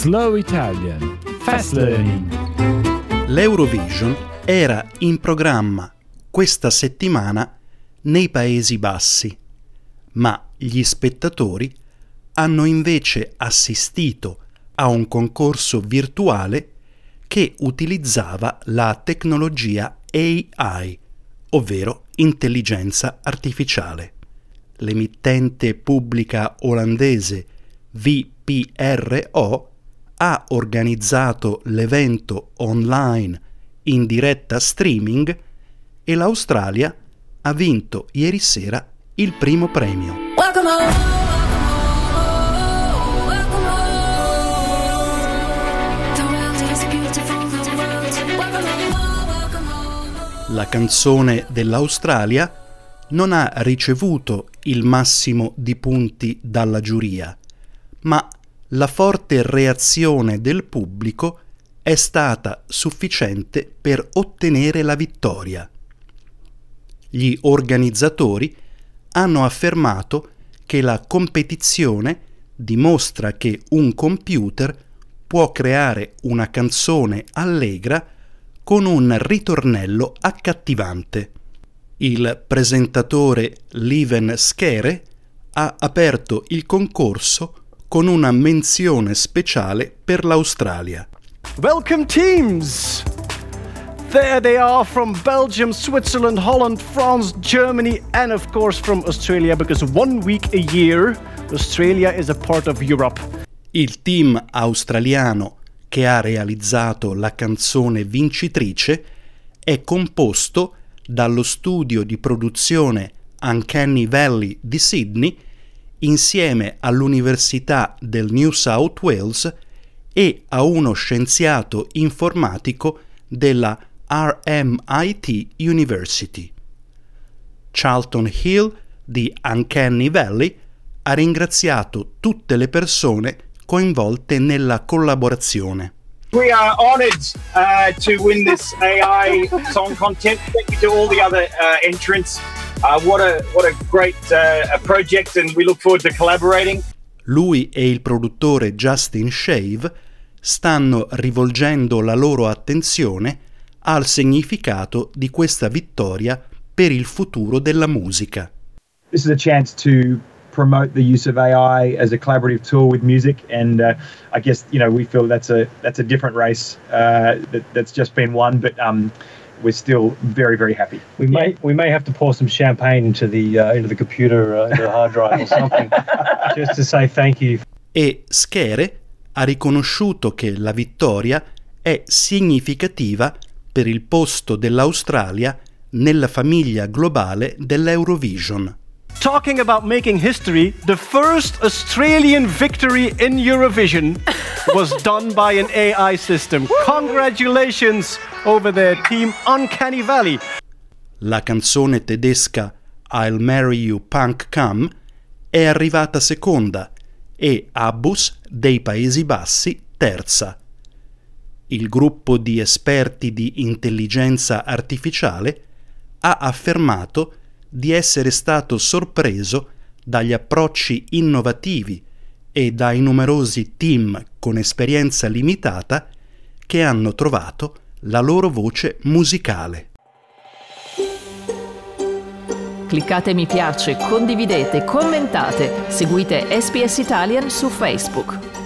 Slow Italian Fast Learning. L'Eurovision era in programma questa settimana nei Paesi Bassi, ma gli spettatori hanno invece assistito a un concorso virtuale che utilizzava la tecnologia AI, ovvero intelligenza artificiale. L'emittente pubblica olandese VPRO ha organizzato l'evento online in diretta streaming e l'Australia ha vinto ieri sera il primo premio. La canzone dell'Australia non ha ricevuto il massimo di punti dalla giuria, ma la forte reazione del pubblico è stata sufficiente per ottenere la vittoria. Gli organizzatori hanno affermato che la competizione dimostra che un computer può creare una canzone allegra con un ritornello accattivante. Il presentatore Liven Schere ha aperto il concorso con una menzione speciale per l'Australia. Welcome teams! There they are from Belgium, Switzerland, Holland, France, Germany, and of course from Australia, because one week a year Australia is a part of Europe. Il team australiano che ha realizzato la canzone vincitrice è composto dallo studio di produzione Uncanny Valley di Sydney insieme all'Università del New South Wales e a uno scienziato informatico della RMIT University. Charlton Hill di Uncanny Valley ha ringraziato tutte le persone coinvolte nella collaborazione. We are honored uh, to win this AI song contest. Thank you to all the other uh, entrants. Uh, what a what a great uh, project, and we look forward to collaborating. Lui e il produttore Justin Shave stanno rivolgendo la loro attenzione al significato di questa vittoria per il futuro della musica. This is a chance to promote the use of AI as a collaborative tool with music, and uh, I guess you know we feel that's a that's a different race uh, that, that's just been won, but um, we're still very very happy. We yeah. may we may have to pour some champagne into the uh, into the computer uh, into the hard drive or something just to say thank you. E Schere ha riconosciuto che la vittoria è significativa per il posto dell'Australia nella famiglia globale dell'Eurovision. Talking about making history, the first Australian victory in Eurovision was done by an AI system. Congratulations over there, team Uncanny Valley. La canzone tedesca I'll Marry You Punk Come è arrivata seconda e Abus dei Paesi Bassi terza. Il gruppo di esperti di intelligenza artificiale ha affermato di essere stato sorpreso dagli approcci innovativi e dai numerosi team con esperienza limitata che hanno trovato la loro voce musicale. Cliccate mi piace, condividete, commentate, seguite SPS Italian su Facebook.